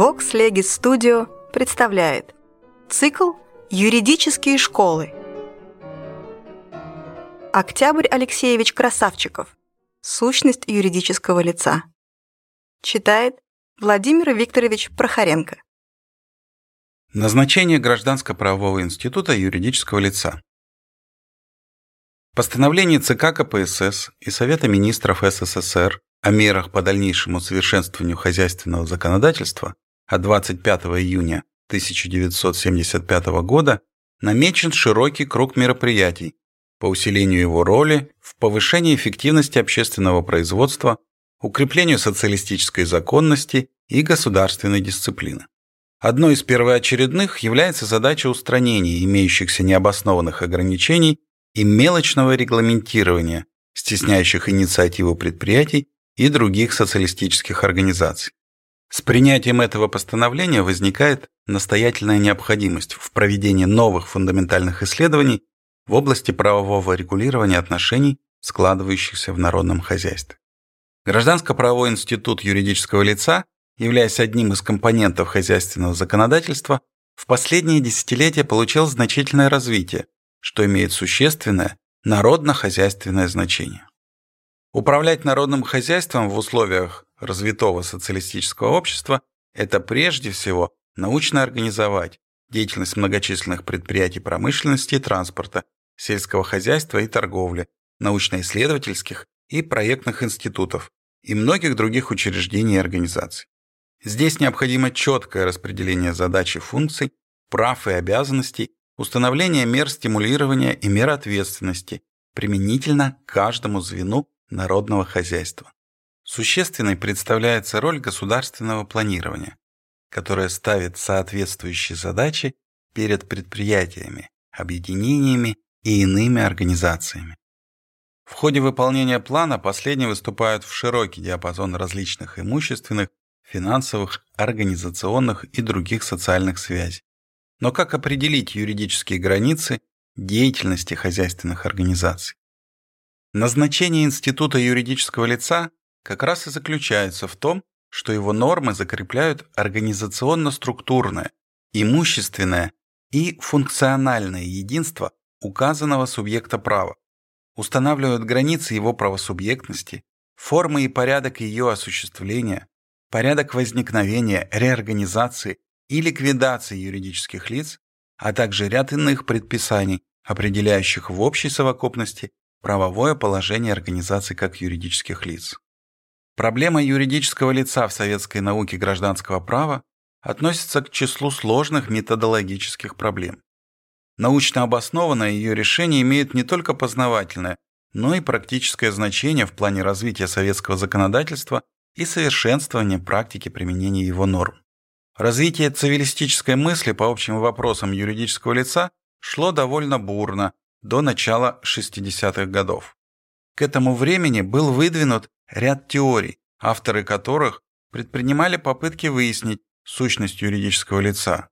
Vox Legis Studio представляет цикл «Юридические школы». Октябрь Алексеевич Красавчиков. Сущность юридического лица. Читает Владимир Викторович Прохоренко. Назначение Гражданско-правового института юридического лица. Постановление ЦК КПСС и Совета министров СССР о мерах по дальнейшему совершенствованию хозяйственного законодательства от 25 июня 1975 года намечен широкий круг мероприятий по усилению его роли в повышении эффективности общественного производства, укреплению социалистической законности и государственной дисциплины. Одной из первоочередных является задача устранения имеющихся необоснованных ограничений и мелочного регламентирования, стесняющих инициативу предприятий и других социалистических организаций. С принятием этого постановления возникает настоятельная необходимость в проведении новых фундаментальных исследований в области правового регулирования отношений, складывающихся в народном хозяйстве. Гражданско-правовой институт юридического лица, являясь одним из компонентов хозяйственного законодательства, в последние десятилетия получил значительное развитие, что имеет существенное народно-хозяйственное значение. Управлять народным хозяйством в условиях развитого социалистического общества – это прежде всего научно организовать деятельность многочисленных предприятий промышленности и транспорта, сельского хозяйства и торговли, научно-исследовательских и проектных институтов и многих других учреждений и организаций. Здесь необходимо четкое распределение задач и функций, прав и обязанностей, установление мер стимулирования и мер ответственности применительно к каждому звену народного хозяйства. Существенной представляется роль государственного планирования, которое ставит соответствующие задачи перед предприятиями, объединениями и иными организациями. В ходе выполнения плана последние выступают в широкий диапазон различных имущественных, финансовых, организационных и других социальных связей. Но как определить юридические границы деятельности хозяйственных организаций? Назначение института юридического лица как раз и заключается в том, что его нормы закрепляют организационно-структурное, имущественное и функциональное единство указанного субъекта права, устанавливают границы его правосубъектности, формы и порядок ее осуществления, порядок возникновения, реорганизации и ликвидации юридических лиц, а также ряд иных предписаний, определяющих в общей совокупности правовое положение организаций как юридических лиц. Проблема юридического лица в советской науке гражданского права относится к числу сложных методологических проблем. Научно обоснованное ее решение имеет не только познавательное, но и практическое значение в плане развития советского законодательства и совершенствования практики применения его норм. Развитие цивилистической мысли по общим вопросам юридического лица шло довольно бурно, до начала 60-х годов. К этому времени был выдвинут ряд теорий, авторы которых предпринимали попытки выяснить сущность юридического лица,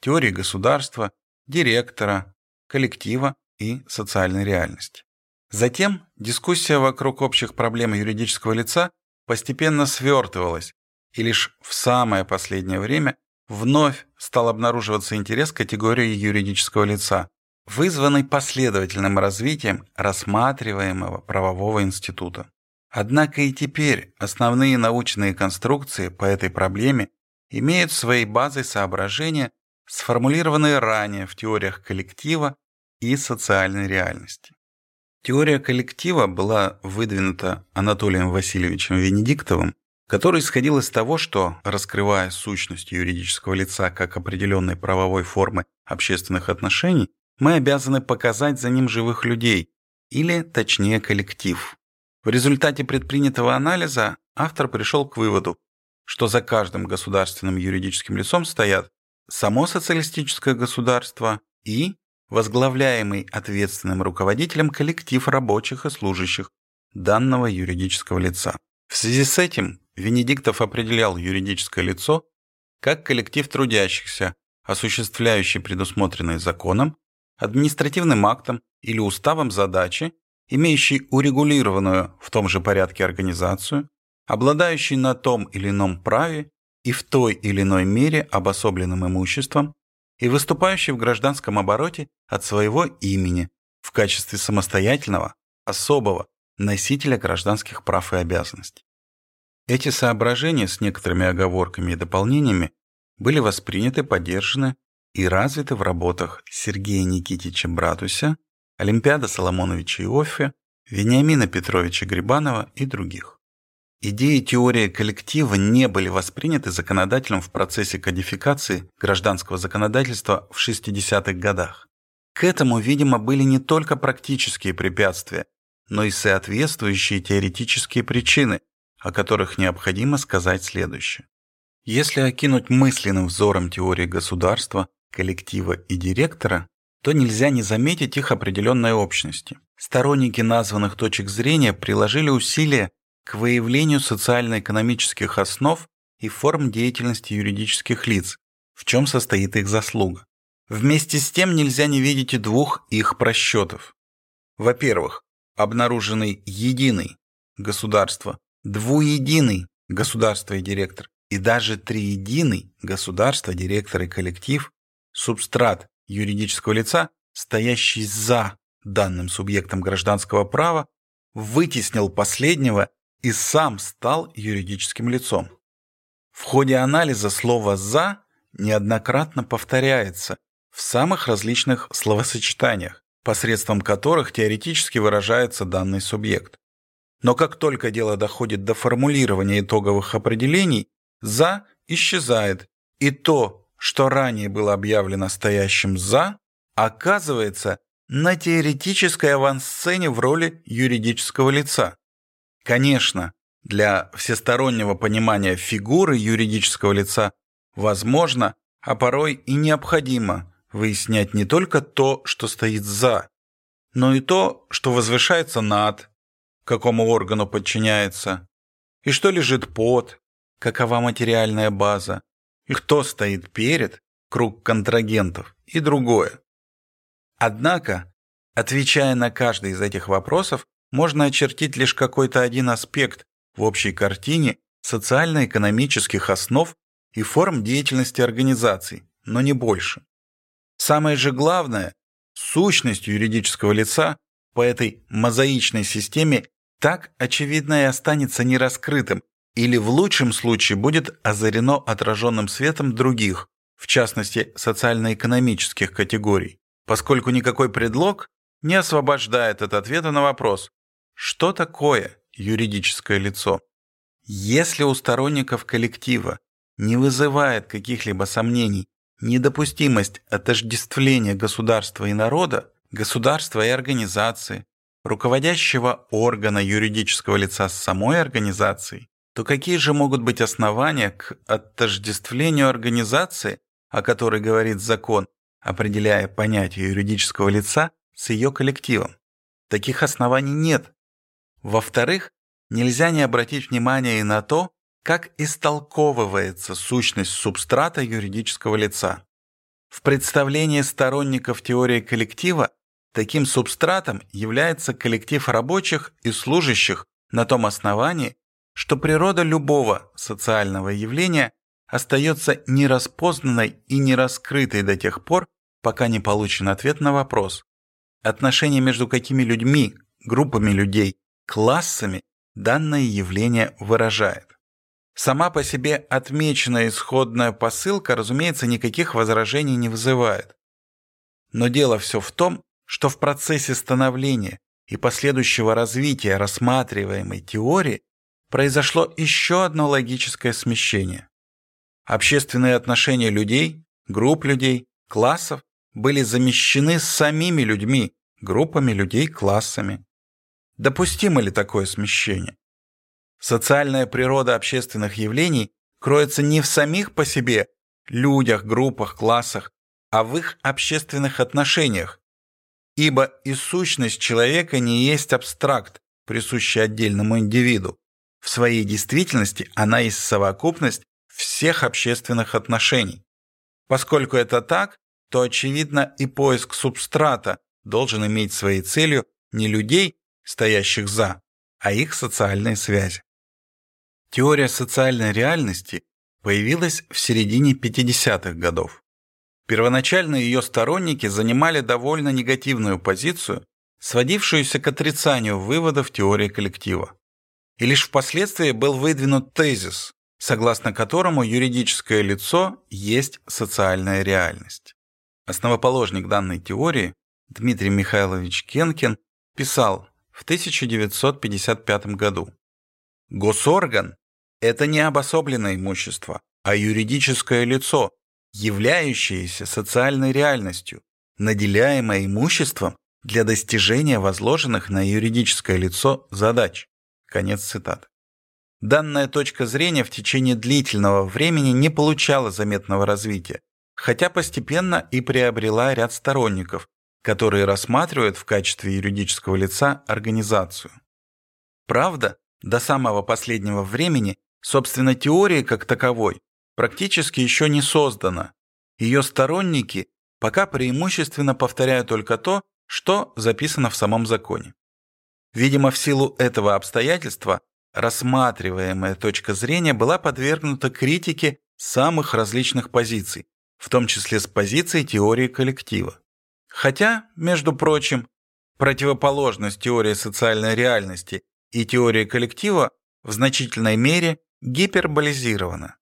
теории государства, директора, коллектива и социальной реальности. Затем дискуссия вокруг общих проблем юридического лица постепенно свертывалась, и лишь в самое последнее время вновь стал обнаруживаться интерес к категории юридического лица, вызванный последовательным развитием рассматриваемого правового института. Однако и теперь основные научные конструкции по этой проблеме имеют своей базой соображения, сформулированные ранее в теориях коллектива и социальной реальности. Теория коллектива была выдвинута Анатолием Васильевичем Венедиктовым, который исходил из того, что, раскрывая сущность юридического лица как определенной правовой формы общественных отношений, мы обязаны показать за ним живых людей, или, точнее, коллектив. В результате предпринятого анализа автор пришел к выводу, что за каждым государственным юридическим лицом стоят само социалистическое государство и возглавляемый ответственным руководителем коллектив рабочих и служащих данного юридического лица. В связи с этим Венедиктов определял юридическое лицо как коллектив трудящихся, осуществляющий предусмотренные законом административным актом или уставом задачи, имеющий урегулированную в том же порядке организацию, обладающий на том или ином праве и в той или иной мере обособленным имуществом и выступающий в гражданском обороте от своего имени в качестве самостоятельного, особого носителя гражданских прав и обязанностей. Эти соображения с некоторыми оговорками и дополнениями были восприняты, поддержаны и развиты в работах Сергея Никитича Братуся, Олимпиада Соломоновича Иоффе, Вениамина Петровича Грибанова и других. Идеи теории коллектива не были восприняты законодателем в процессе кодификации гражданского законодательства в 60-х годах. К этому, видимо, были не только практические препятствия, но и соответствующие теоретические причины, о которых необходимо сказать следующее. Если окинуть мысленным взором теории государства, коллектива и директора, то нельзя не заметить их определенной общности. Сторонники названных точек зрения приложили усилия к выявлению социально-экономических основ и форм деятельности юридических лиц, в чем состоит их заслуга. Вместе с тем нельзя не видеть и двух их просчетов. Во-первых, обнаруженный единый государство, двуединый государство и директор, и даже триединый государство, директор и коллектив, субстрат юридического лица, стоящий за данным субъектом гражданского права, вытеснил последнего и сам стал юридическим лицом. В ходе анализа слово «за» неоднократно повторяется в самых различных словосочетаниях, посредством которых теоретически выражается данный субъект. Но как только дело доходит до формулирования итоговых определений, «за» исчезает, и то, что ранее было объявлено стоящим «за», оказывается на теоретической авансцене в роли юридического лица. Конечно, для всестороннего понимания фигуры юридического лица возможно, а порой и необходимо выяснять не только то, что стоит за, но и то, что возвышается над, какому органу подчиняется, и что лежит под, какова материальная база, и кто стоит перед, круг контрагентов и другое. Однако, отвечая на каждый из этих вопросов, можно очертить лишь какой-то один аспект в общей картине социально-экономических основ и форм деятельности организаций, но не больше. Самое же главное, сущность юридического лица по этой мозаичной системе так очевидно и останется нераскрытым или в лучшем случае будет озарено отраженным светом других, в частности социально-экономических категорий, поскольку никакой предлог не освобождает от ответа на вопрос, что такое юридическое лицо? Если у сторонников коллектива не вызывает каких-либо сомнений недопустимость отождествления государства и народа, государства и организации, руководящего органа юридического лица с самой организацией, то какие же могут быть основания к отождествлению организации, о которой говорит закон, определяя понятие юридического лица с ее коллективом? Таких оснований нет, во-вторых, нельзя не обратить внимание и на то, как истолковывается сущность субстрата юридического лица. В представлении сторонников теории коллектива таким субстратом является коллектив рабочих и служащих на том основании, что природа любого социального явления остается нераспознанной и нераскрытой до тех пор, пока не получен ответ на вопрос, отношения между какими людьми, группами людей классами данное явление выражает. Сама по себе отмеченная исходная посылка, разумеется, никаких возражений не вызывает. Но дело все в том, что в процессе становления и последующего развития рассматриваемой теории произошло еще одно логическое смещение. Общественные отношения людей, групп людей, классов были замещены самими людьми, группами людей, классами. Допустимо ли такое смещение? Социальная природа общественных явлений кроется не в самих по себе людях, группах, классах, а в их общественных отношениях. Ибо и сущность человека не есть абстракт, присущий отдельному индивиду. В своей действительности она есть совокупность всех общественных отношений. Поскольку это так, то, очевидно, и поиск субстрата должен иметь своей целью не людей, стоящих за, а их социальные связи. Теория социальной реальности появилась в середине 50-х годов. Первоначально ее сторонники занимали довольно негативную позицию, сводившуюся к отрицанию выводов теории коллектива. И лишь впоследствии был выдвинут тезис, согласно которому юридическое лицо есть социальная реальность. Основоположник данной теории Дмитрий Михайлович Кенкин писал в 1955 году «Госорган – это не обособленное имущество, а юридическое лицо, являющееся социальной реальностью, наделяемое имуществом для достижения возложенных на юридическое лицо задач. Конец цитаты. Данная точка зрения в течение длительного времени не получала заметного развития, хотя постепенно и приобрела ряд сторонников, которые рассматривают в качестве юридического лица организацию. Правда, до самого последнего времени, собственно, теории как таковой практически еще не создана. Ее сторонники пока преимущественно повторяют только то, что записано в самом законе. Видимо, в силу этого обстоятельства рассматриваемая точка зрения была подвергнута критике самых различных позиций, в том числе с позиции теории коллектива. Хотя, между прочим, противоположность теории социальной реальности и теории коллектива в значительной мере гиперболизирована.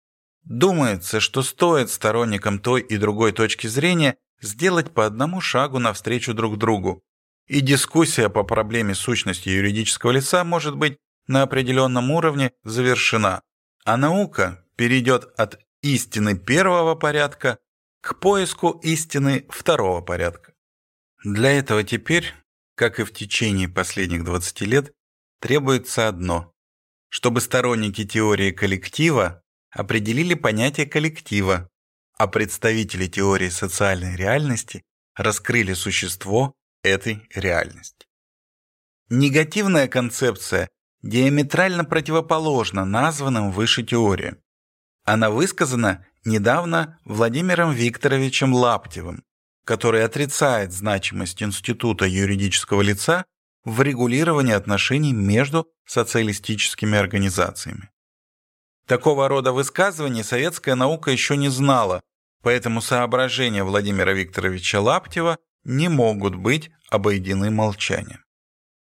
Думается, что стоит сторонникам той и другой точки зрения сделать по одному шагу навстречу друг другу, и дискуссия по проблеме сущности юридического лица может быть на определенном уровне завершена, а наука перейдет от истины первого порядка к поиску истины второго порядка. Для этого теперь, как и в течение последних 20 лет, требуется одно – чтобы сторонники теории коллектива определили понятие коллектива, а представители теории социальной реальности раскрыли существо этой реальности. Негативная концепция диаметрально противоположна названным выше теориям. Она высказана недавно Владимиром Викторовичем Лаптевым, который отрицает значимость института юридического лица в регулировании отношений между социалистическими организациями. Такого рода высказываний советская наука еще не знала, поэтому соображения Владимира Викторовича Лаптева не могут быть обойдены молчанием.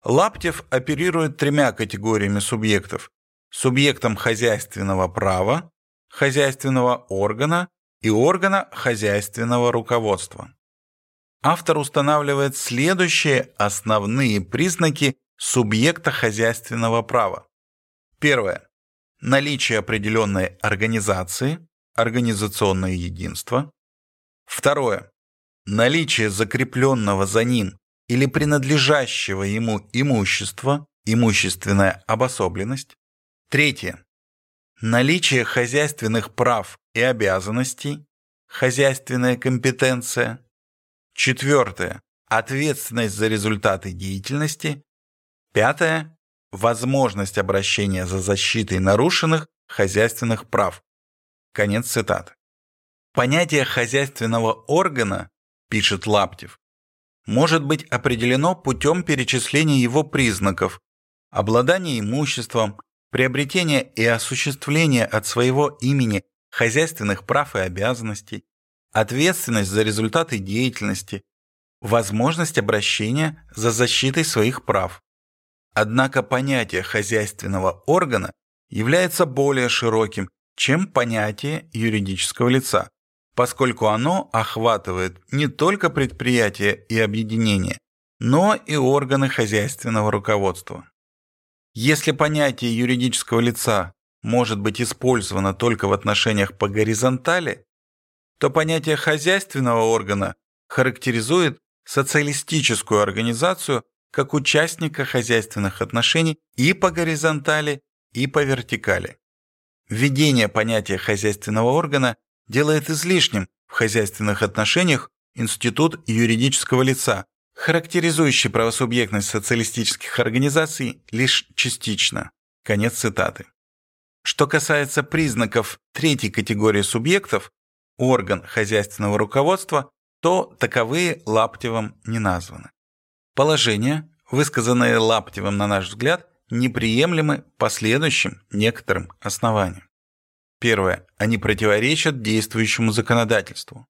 Лаптев оперирует тремя категориями субъектов – субъектом хозяйственного права, хозяйственного органа и органа хозяйственного руководства. Автор устанавливает следующие основные признаки субъекта хозяйственного права. Первое наличие определенной организации, организационное единство. Второе. Наличие закрепленного за ним или принадлежащего ему имущества, имущественная обособленность. Третье. Наличие хозяйственных прав и обязанностей, хозяйственная компетенция. Четвертое. Ответственность за результаты деятельности. Пятое возможность обращения за защитой нарушенных хозяйственных прав. Конец цитаты. Понятие хозяйственного органа, пишет Лаптев, может быть определено путем перечисления его признаков, обладание имуществом, приобретение и осуществление от своего имени хозяйственных прав и обязанностей, ответственность за результаты деятельности, возможность обращения за защитой своих прав. Однако понятие хозяйственного органа является более широким, чем понятие юридического лица, поскольку оно охватывает не только предприятия и объединения, но и органы хозяйственного руководства. Если понятие юридического лица может быть использовано только в отношениях по горизонтали, то понятие хозяйственного органа характеризует социалистическую организацию как участника хозяйственных отношений и по горизонтали, и по вертикали. Введение понятия хозяйственного органа делает излишним в хозяйственных отношениях институт юридического лица, характеризующий правосубъектность социалистических организаций лишь частично. Конец цитаты. Что касается признаков третьей категории субъектов, орган хозяйственного руководства, то таковые Лаптевым не названы. Положения, высказанные Лаптевым на наш взгляд, неприемлемы по следующим некоторым основаниям. Первое. Они противоречат действующему законодательству.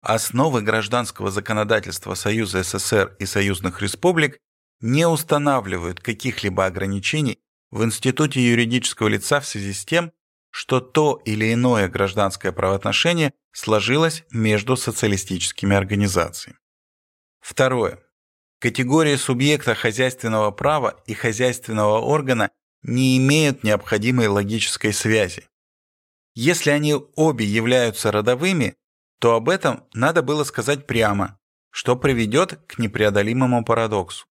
Основы гражданского законодательства Союза СССР и союзных республик не устанавливают каких-либо ограничений в институте юридического лица в связи с тем, что то или иное гражданское правоотношение сложилось между социалистическими организациями. Второе. Категории субъекта хозяйственного права и хозяйственного органа не имеют необходимой логической связи. Если они обе являются родовыми, то об этом надо было сказать прямо, что приведет к непреодолимому парадоксу.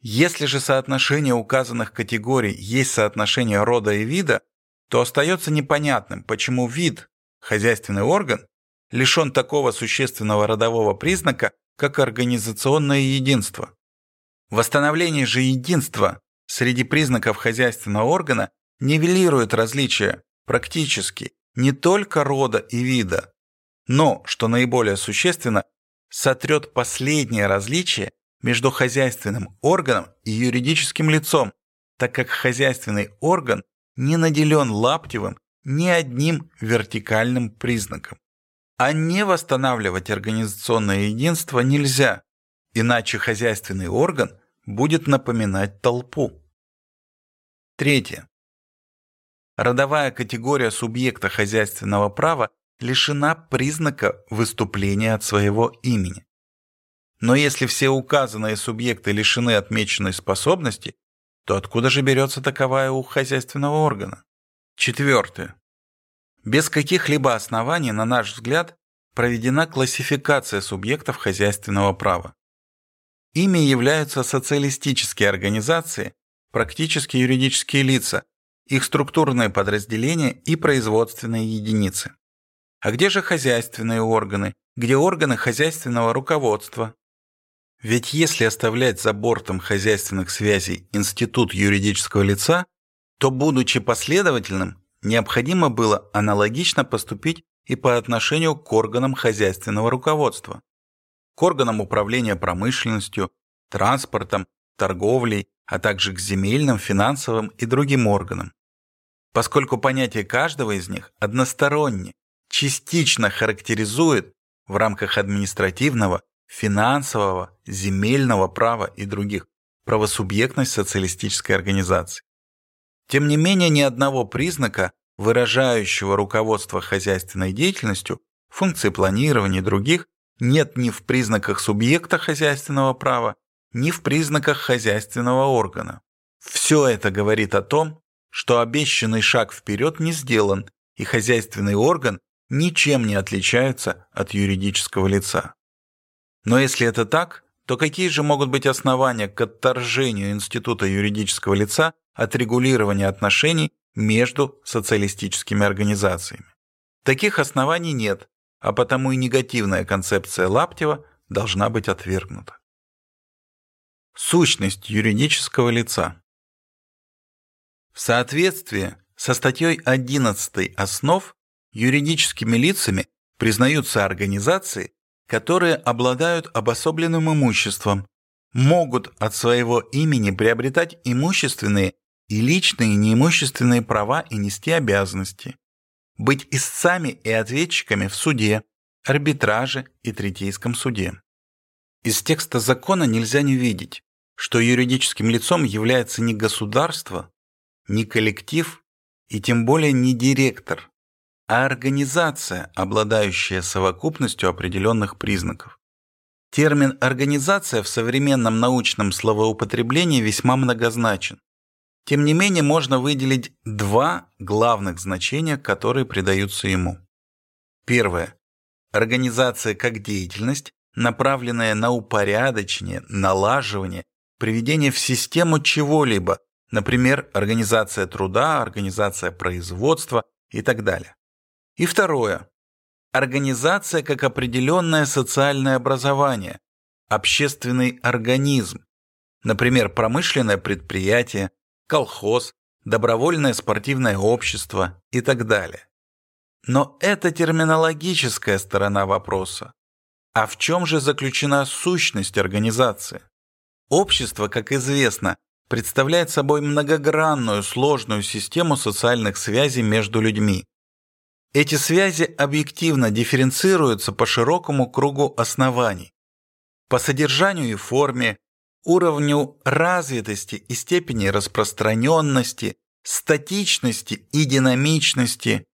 Если же соотношение указанных категорий есть соотношение рода и вида, то остается непонятным, почему вид, хозяйственный орган, лишен такого существенного родового признака, как организационное единство. Восстановление же единства среди признаков хозяйственного органа нивелирует различия практически не только рода и вида, но, что наиболее существенно, сотрет последнее различие между хозяйственным органом и юридическим лицом, так как хозяйственный орган не наделен лаптевым ни одним вертикальным признаком. А не восстанавливать организационное единство нельзя, иначе хозяйственный орган будет напоминать толпу. Третье. Родовая категория субъекта хозяйственного права лишена признака выступления от своего имени. Но если все указанные субъекты лишены отмеченной способности, то откуда же берется таковая у хозяйственного органа? Четвертое. Без каких-либо оснований, на наш взгляд, проведена классификация субъектов хозяйственного права. Ими являются социалистические организации, практически юридические лица, их структурные подразделения и производственные единицы. А где же хозяйственные органы? Где органы хозяйственного руководства? Ведь если оставлять за бортом хозяйственных связей институт юридического лица, то, будучи последовательным, необходимо было аналогично поступить и по отношению к органам хозяйственного руководства, к органам управления промышленностью, транспортом, торговлей, а также к земельным, финансовым и другим органам. Поскольку понятие каждого из них односторонне, частично характеризует в рамках административного, финансового, земельного права и других правосубъектность социалистической организации. Тем не менее, ни одного признака, выражающего руководство хозяйственной деятельностью, функции планирования и других, нет ни в признаках субъекта хозяйственного права, ни в признаках хозяйственного органа. Все это говорит о том, что обещанный шаг вперед не сделан, и хозяйственный орган ничем не отличается от юридического лица. Но если это так, то какие же могут быть основания к отторжению института юридического лица от регулирования отношений между социалистическими организациями? Таких оснований нет, а потому и негативная концепция Лаптева должна быть отвергнута. Сущность юридического лица В соответствии со статьей 11 основ юридическими лицами признаются организации, которые обладают обособленным имуществом, могут от своего имени приобретать имущественные и личные неимущественные права и нести обязанности, быть истцами и ответчиками в суде, арбитраже и третейском суде. Из текста закона нельзя не видеть, что юридическим лицом является не государство, не коллектив и тем более не директор, а организация, обладающая совокупностью определенных признаков. Термин «организация» в современном научном словоупотреблении весьма многозначен. Тем не менее, можно выделить два главных значения, которые придаются ему. Первое. Организация как деятельность, направленная на упорядочение, налаживание, приведение в систему чего-либо, например, организация труда, организация производства и так далее. И второе. Организация как определенное социальное образование, общественный организм, например, промышленное предприятие, колхоз, добровольное спортивное общество и так далее. Но это терминологическая сторона вопроса. А в чем же заключена сущность организации? Общество, как известно, представляет собой многогранную сложную систему социальных связей между людьми, Эти связи объективно дифференцируются по широкому кругу оснований, по содержанию и форме, уровню развитости и степени распространенности, статичности и динамичности,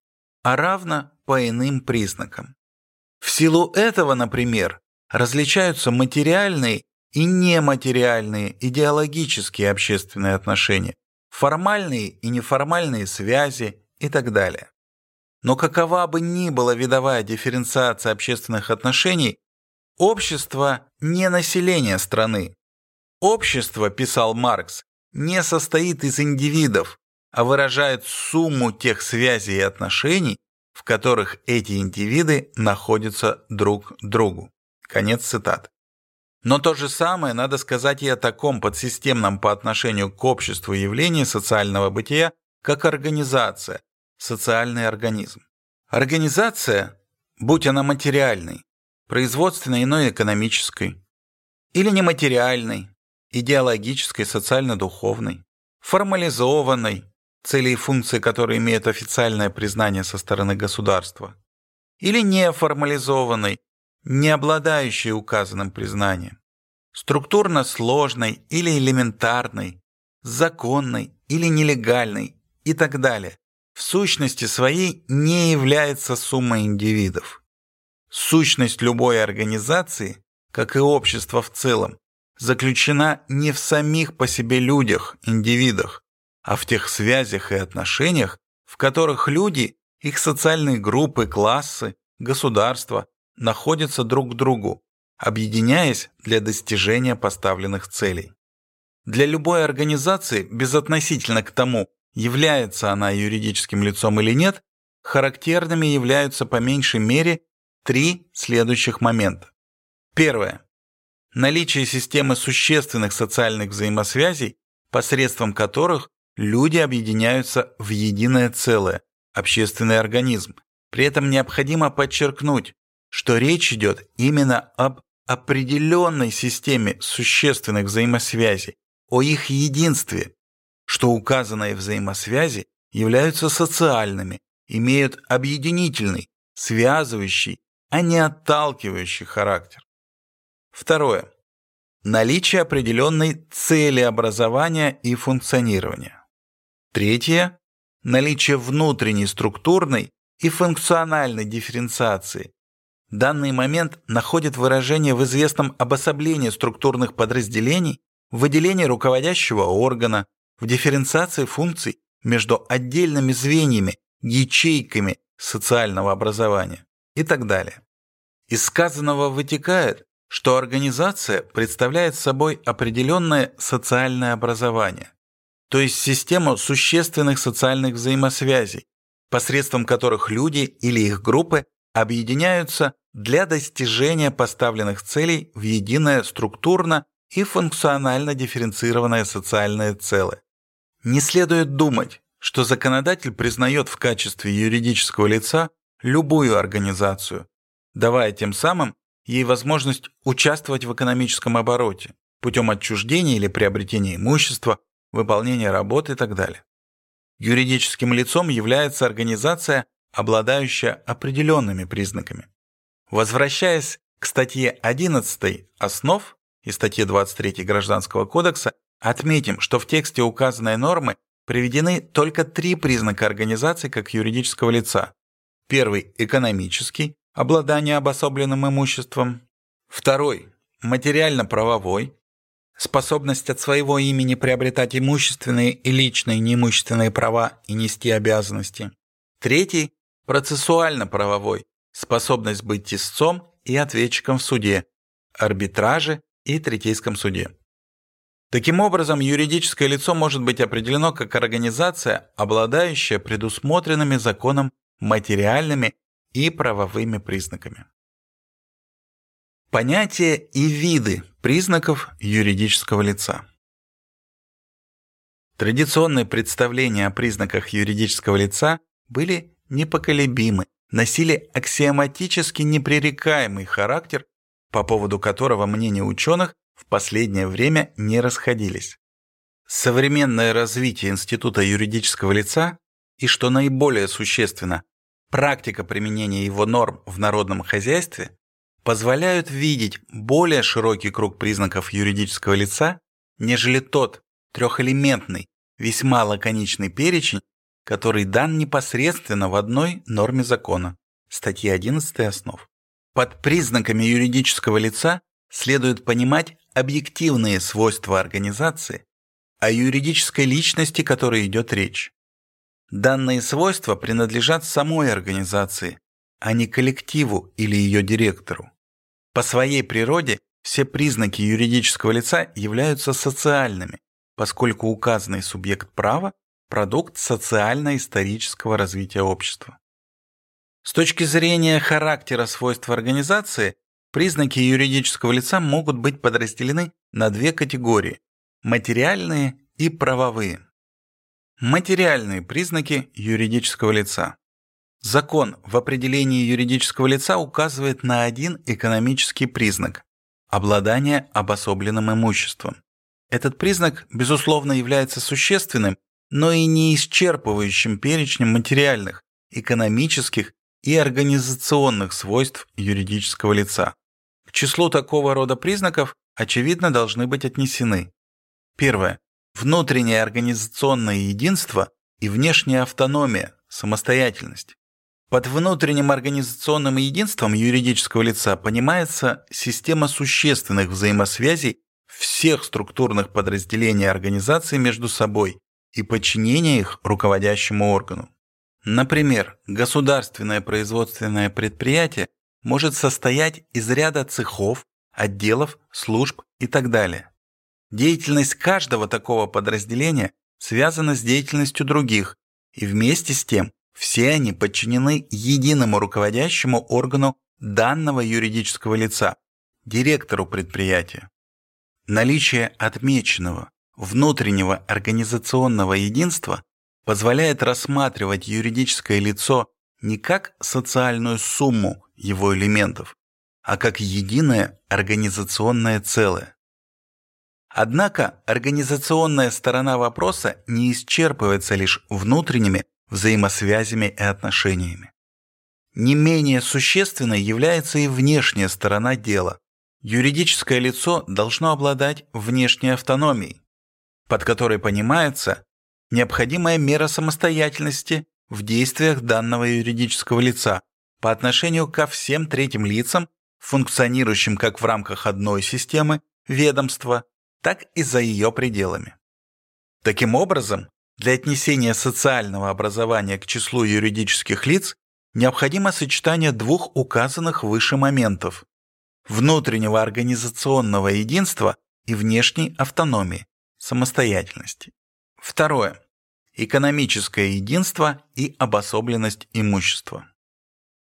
а равно по иным признакам. В силу этого, например, различаются материальные и нематериальные идеологические общественные отношения, формальные и неформальные связи и так далее. Но какова бы ни была видовая дифференциация общественных отношений, общество не население страны. Общество, писал Маркс, не состоит из индивидов, а выражает сумму тех связей и отношений, в которых эти индивиды находятся друг другу. Конец цитаты. Но то же самое надо сказать и о таком подсистемном по отношению к обществу явлении социального бытия, как организация, социальный организм. Организация, будь она материальной, производственной, иной экономической, или нематериальной, идеологической, социально-духовной, формализованной, цели и функции которые имеют официальное признание со стороны государства, или неформализованной, не обладающей указанным признанием, структурно сложной или элементарной, законной или нелегальной и так далее, в сущности своей не является суммой индивидов. Сущность любой организации, как и общества в целом, заключена не в самих по себе людях, индивидах, а в тех связях и отношениях, в которых люди, их социальные группы, классы, государства находятся друг к другу, объединяясь для достижения поставленных целей. Для любой организации, безотносительно к тому, является она юридическим лицом или нет, характерными являются по меньшей мере три следующих момента. Первое. Наличие системы существенных социальных взаимосвязей, посредством которых Люди объединяются в единое целое, общественный организм. При этом необходимо подчеркнуть, что речь идет именно об определенной системе существенных взаимосвязей, о их единстве, что указанные взаимосвязи являются социальными, имеют объединительный, связывающий, а не отталкивающий характер. Второе. Наличие определенной цели образования и функционирования. Третье – наличие внутренней структурной и функциональной дифференциации. Данный момент находит выражение в известном обособлении структурных подразделений, в выделении руководящего органа, в дифференциации функций между отдельными звеньями, ячейками социального образования и так далее. Из сказанного вытекает, что организация представляет собой определенное социальное образование, то есть систему существенных социальных взаимосвязей, посредством которых люди или их группы объединяются для достижения поставленных целей в единое структурно и функционально дифференцированное социальное целое. Не следует думать, что законодатель признает в качестве юридического лица любую организацию, давая тем самым ей возможность участвовать в экономическом обороте путем отчуждения или приобретения имущества, выполнения работы и так далее. Юридическим лицом является организация, обладающая определенными признаками. Возвращаясь к статье 11 «Основ» и статье 23 Гражданского кодекса, отметим, что в тексте указанной нормы приведены только три признака организации как юридического лица. Первый – экономический, обладание обособленным имуществом. Второй – материально-правовой, способность от своего имени приобретать имущественные и личные неимущественные права и нести обязанности. Третий – процессуально-правовой, способность быть истцом и ответчиком в суде, арбитраже и третейском суде. Таким образом, юридическое лицо может быть определено как организация, обладающая предусмотренными законом материальными и правовыми признаками. Понятия и виды признаков юридического лица. Традиционные представления о признаках юридического лица были непоколебимы, носили аксиоматически непререкаемый характер, по поводу которого мнения ученых в последнее время не расходились. Современное развитие института юридического лица и, что наиболее существенно, практика применения его норм в народном хозяйстве позволяют видеть более широкий круг признаков юридического лица, нежели тот трехэлементный, весьма лаконичный перечень, который дан непосредственно в одной норме закона, статье 11 основ. Под признаками юридического лица следует понимать объективные свойства организации, о юридической личности, которой идет речь. Данные свойства принадлежат самой организации, а не коллективу или ее директору. По своей природе все признаки юридического лица являются социальными, поскольку указанный субъект права – продукт социально-исторического развития общества. С точки зрения характера свойств организации, признаки юридического лица могут быть подразделены на две категории – материальные и правовые. Материальные признаки юридического лица. Закон в определении юридического лица указывает на один экономический признак – обладание обособленным имуществом. Этот признак, безусловно, является существенным, но и не исчерпывающим перечнем материальных, экономических и организационных свойств юридического лица. К числу такого рода признаков, очевидно, должны быть отнесены. Первое. Внутреннее организационное единство и внешняя автономия, самостоятельность. Под внутренним организационным единством юридического лица понимается система существенных взаимосвязей всех структурных подразделений организации между собой и подчинение их руководящему органу. Например, государственное производственное предприятие может состоять из ряда цехов, отделов, служб и так далее. Деятельность каждого такого подразделения связана с деятельностью других, и вместе с тем все они подчинены единому руководящему органу данного юридического лица, директору предприятия. Наличие отмеченного внутреннего организационного единства позволяет рассматривать юридическое лицо не как социальную сумму его элементов, а как единое организационное целое. Однако организационная сторона вопроса не исчерпывается лишь внутренними взаимосвязями и отношениями. Не менее существенной является и внешняя сторона дела. Юридическое лицо должно обладать внешней автономией, под которой понимается необходимая мера самостоятельности в действиях данного юридического лица по отношению ко всем третьим лицам, функционирующим как в рамках одной системы, ведомства, так и за ее пределами. Таким образом, для отнесения социального образования к числу юридических лиц необходимо сочетание двух указанных выше моментов – внутреннего организационного единства и внешней автономии, самостоятельности. Второе. Экономическое единство и обособленность имущества.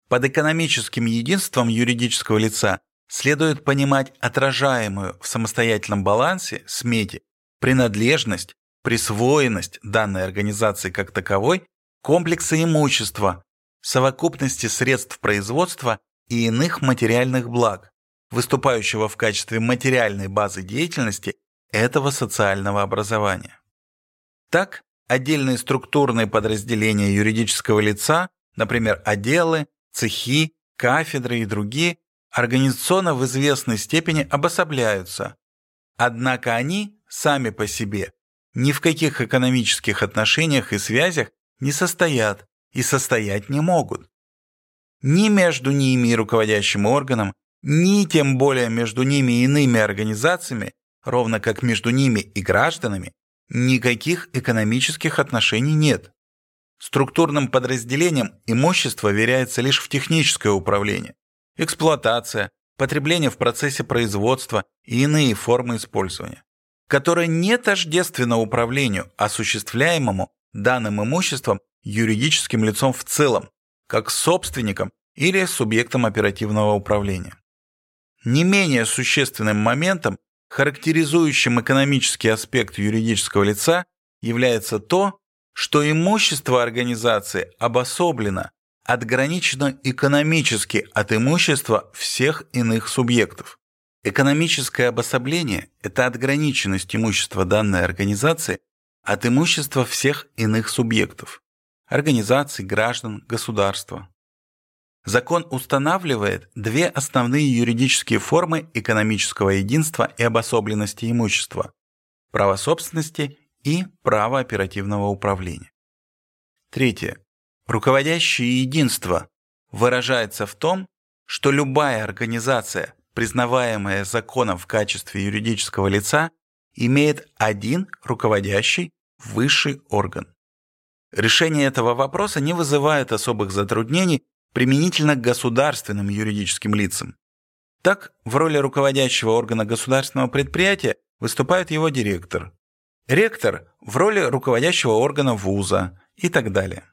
Под экономическим единством юридического лица следует понимать отражаемую в самостоятельном балансе, смете, принадлежность присвоенность данной организации как таковой, комплекса имущества, совокупности средств производства и иных материальных благ, выступающего в качестве материальной базы деятельности этого социального образования. Так, отдельные структурные подразделения юридического лица, например, отделы, цехи, кафедры и другие, организационно в известной степени обособляются. Однако они сами по себе ни в каких экономических отношениях и связях не состоят и состоять не могут. Ни между ними и руководящим органом, ни тем более между ними и иными организациями, ровно как между ними и гражданами, никаких экономических отношений нет. Структурным подразделением имущество веряется лишь в техническое управление, эксплуатация, потребление в процессе производства и иные формы использования которое не тождественно управлению, осуществляемому данным имуществом юридическим лицом в целом, как собственником или субъектом оперативного управления. Не менее существенным моментом, характеризующим экономический аспект юридического лица, является то, что имущество организации обособлено, отграничено экономически от имущества всех иных субъектов. Экономическое обособление – это отграниченность имущества данной организации от имущества всех иных субъектов. организаций, граждан, государства. Закон устанавливает две основные юридические формы экономического единства и обособленности имущества – право собственности и право оперативного управления. Третье. Руководящее единство выражается в том, что любая организация, признаваемая законом в качестве юридического лица, имеет один руководящий высший орган. Решение этого вопроса не вызывает особых затруднений применительно к государственным юридическим лицам. Так, в роли руководящего органа государственного предприятия выступает его директор, ректор в роли руководящего органа вуза и так далее.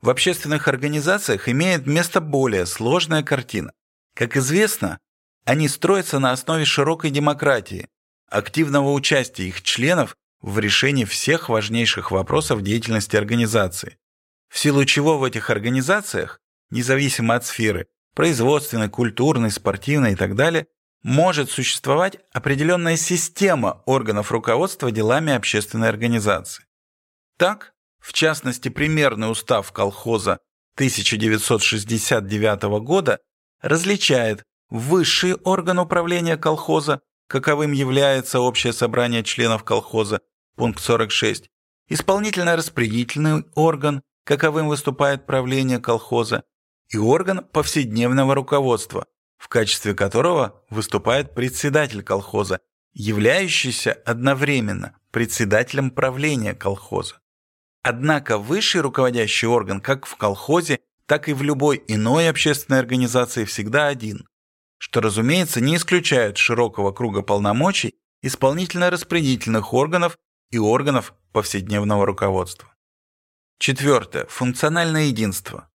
В общественных организациях имеет место более сложная картина. Как известно, они строятся на основе широкой демократии, активного участия их членов в решении всех важнейших вопросов деятельности организации, в силу чего в этих организациях, независимо от сферы, производственной, культурной, спортивной и так далее, может существовать определенная система органов руководства делами общественной организации. Так, в частности, примерный устав колхоза 1969 года различает высший орган управления колхоза, каковым является общее собрание членов колхоза, пункт 46, исполнительно-распределительный орган, каковым выступает правление колхоза, и орган повседневного руководства, в качестве которого выступает председатель колхоза, являющийся одновременно председателем правления колхоза. Однако высший руководящий орган как в колхозе, так и в любой иной общественной организации всегда один, что, разумеется, не исключает широкого круга полномочий исполнительно-распределительных органов и органов повседневного руководства. Четвертое. Функциональное единство.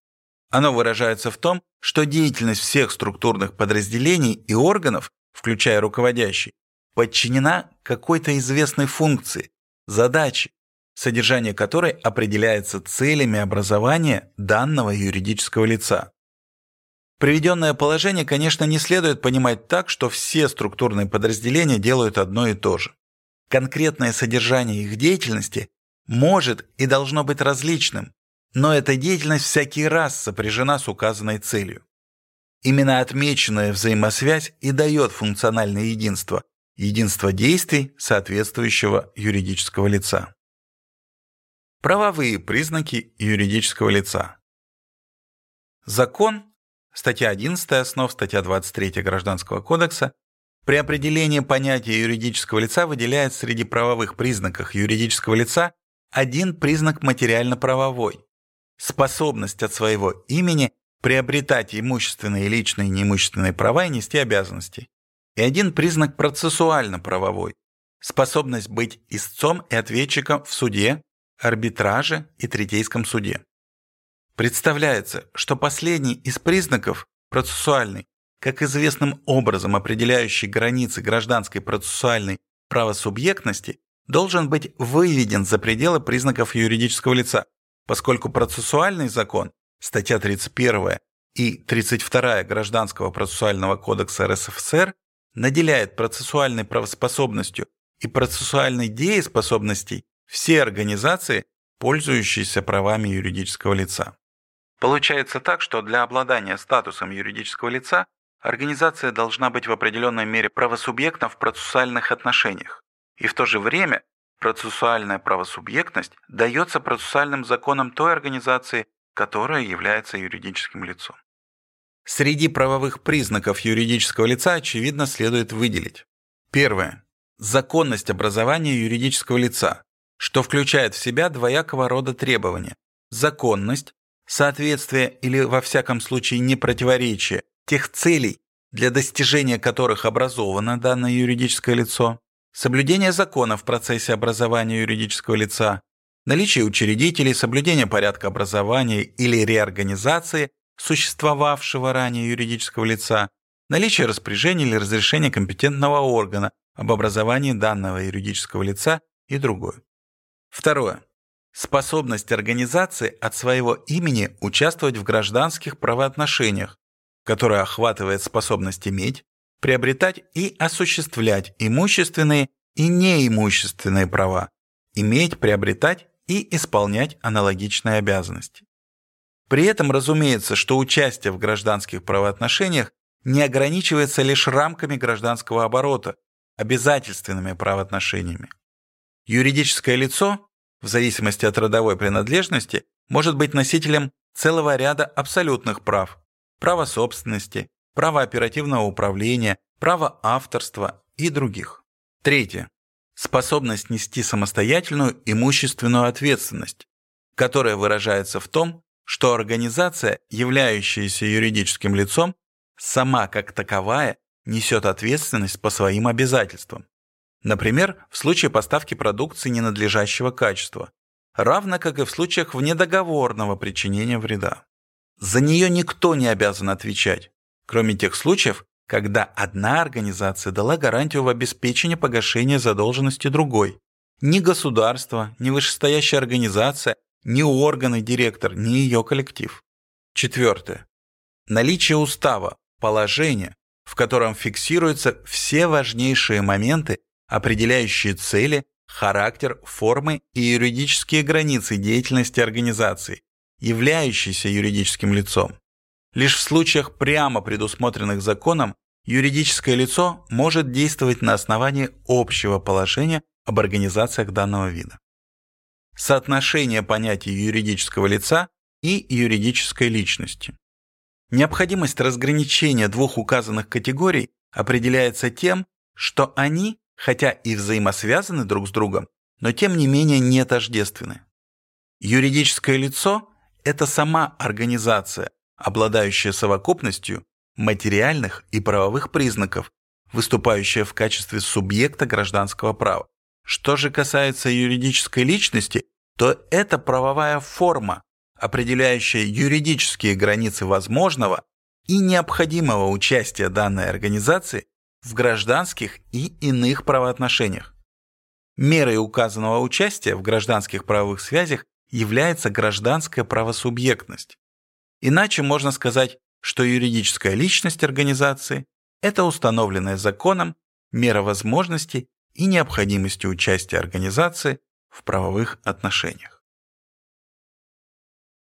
Оно выражается в том, что деятельность всех структурных подразделений и органов, включая руководящий, подчинена какой-то известной функции, задаче, содержание которой определяется целями образования данного юридического лица. Приведенное положение, конечно, не следует понимать так, что все структурные подразделения делают одно и то же. Конкретное содержание их деятельности может и должно быть различным, но эта деятельность всякий раз сопряжена с указанной целью. Именно отмеченная взаимосвязь и дает функциональное единство, единство действий соответствующего юридического лица. Правовые признаки юридического лица. Закон, статья 11 основ, статья 23 Гражданского кодекса, при определении понятия юридического лица выделяет среди правовых признаков юридического лица один признак материально-правовой – способность от своего имени приобретать имущественные, личные и неимущественные права и нести обязанности. И один признак процессуально-правовой – способность быть истцом и ответчиком в суде, арбитраже и третейском суде. Представляется, что последний из признаков, процессуальный, как известным образом определяющий границы гражданской процессуальной правосубъектности, должен быть выведен за пределы признаков юридического лица, поскольку процессуальный закон, статья 31 и 32 Гражданского процессуального кодекса РСФСР наделяет процессуальной правоспособностью и процессуальной дееспособностей все организации, пользующиеся правами юридического лица. Получается так, что для обладания статусом юридического лица организация должна быть в определенной мере правосубъектом в процессуальных отношениях, и в то же время процессуальная правосубъектность дается процессуальным законом той организации, которая является юридическим лицом. Среди правовых признаков юридического лица, очевидно, следует выделить. Первое. Законность образования юридического лица, что включает в себя двоякого рода требования. Законность, соответствие или, во всяком случае, непротиворечие тех целей, для достижения которых образовано данное юридическое лицо, соблюдение закона в процессе образования юридического лица, наличие учредителей, соблюдение порядка образования или реорганизации существовавшего ранее юридического лица, наличие распоряжения или разрешения компетентного органа об образовании данного юридического лица и другое. Второе. Способность организации от своего имени участвовать в гражданских правоотношениях, которая охватывает способность иметь, приобретать и осуществлять имущественные и неимущественные права, иметь, приобретать и исполнять аналогичные обязанности. При этом разумеется, что участие в гражданских правоотношениях не ограничивается лишь рамками гражданского оборота, обязательственными правоотношениями. Юридическое лицо, в зависимости от родовой принадлежности, может быть носителем целого ряда абсолютных прав – права собственности, права оперативного управления, права авторства и других. Третье. Способность нести самостоятельную имущественную ответственность, которая выражается в том, что организация, являющаяся юридическим лицом, сама как таковая несет ответственность по своим обязательствам. Например, в случае поставки продукции ненадлежащего качества, равно как и в случаях внедоговорного причинения вреда. За нее никто не обязан отвечать, кроме тех случаев, когда одна организация дала гарантию в обеспечении погашения задолженности другой. Ни государство, ни вышестоящая организация, ни органы директор, ни ее коллектив. Четвертое. Наличие устава, положения, в котором фиксируются все важнейшие моменты, определяющие цели, характер, формы и юридические границы деятельности организации, являющейся юридическим лицом. Лишь в случаях прямо предусмотренных законом юридическое лицо может действовать на основании общего положения об организациях данного вида. Соотношение понятий юридического лица и юридической личности. Необходимость разграничения двух указанных категорий определяется тем, что они, хотя и взаимосвязаны друг с другом, но тем не менее не тождественны. Юридическое лицо – это сама организация, обладающая совокупностью материальных и правовых признаков, выступающая в качестве субъекта гражданского права. Что же касается юридической личности, то это правовая форма, определяющая юридические границы возможного и необходимого участия данной организации в гражданских и иных правоотношениях. Мерой указанного участия в гражданских правовых связях является гражданская правосубъектность. Иначе можно сказать, что юридическая личность организации – это установленная законом мера возможности и необходимости участия организации в правовых отношениях.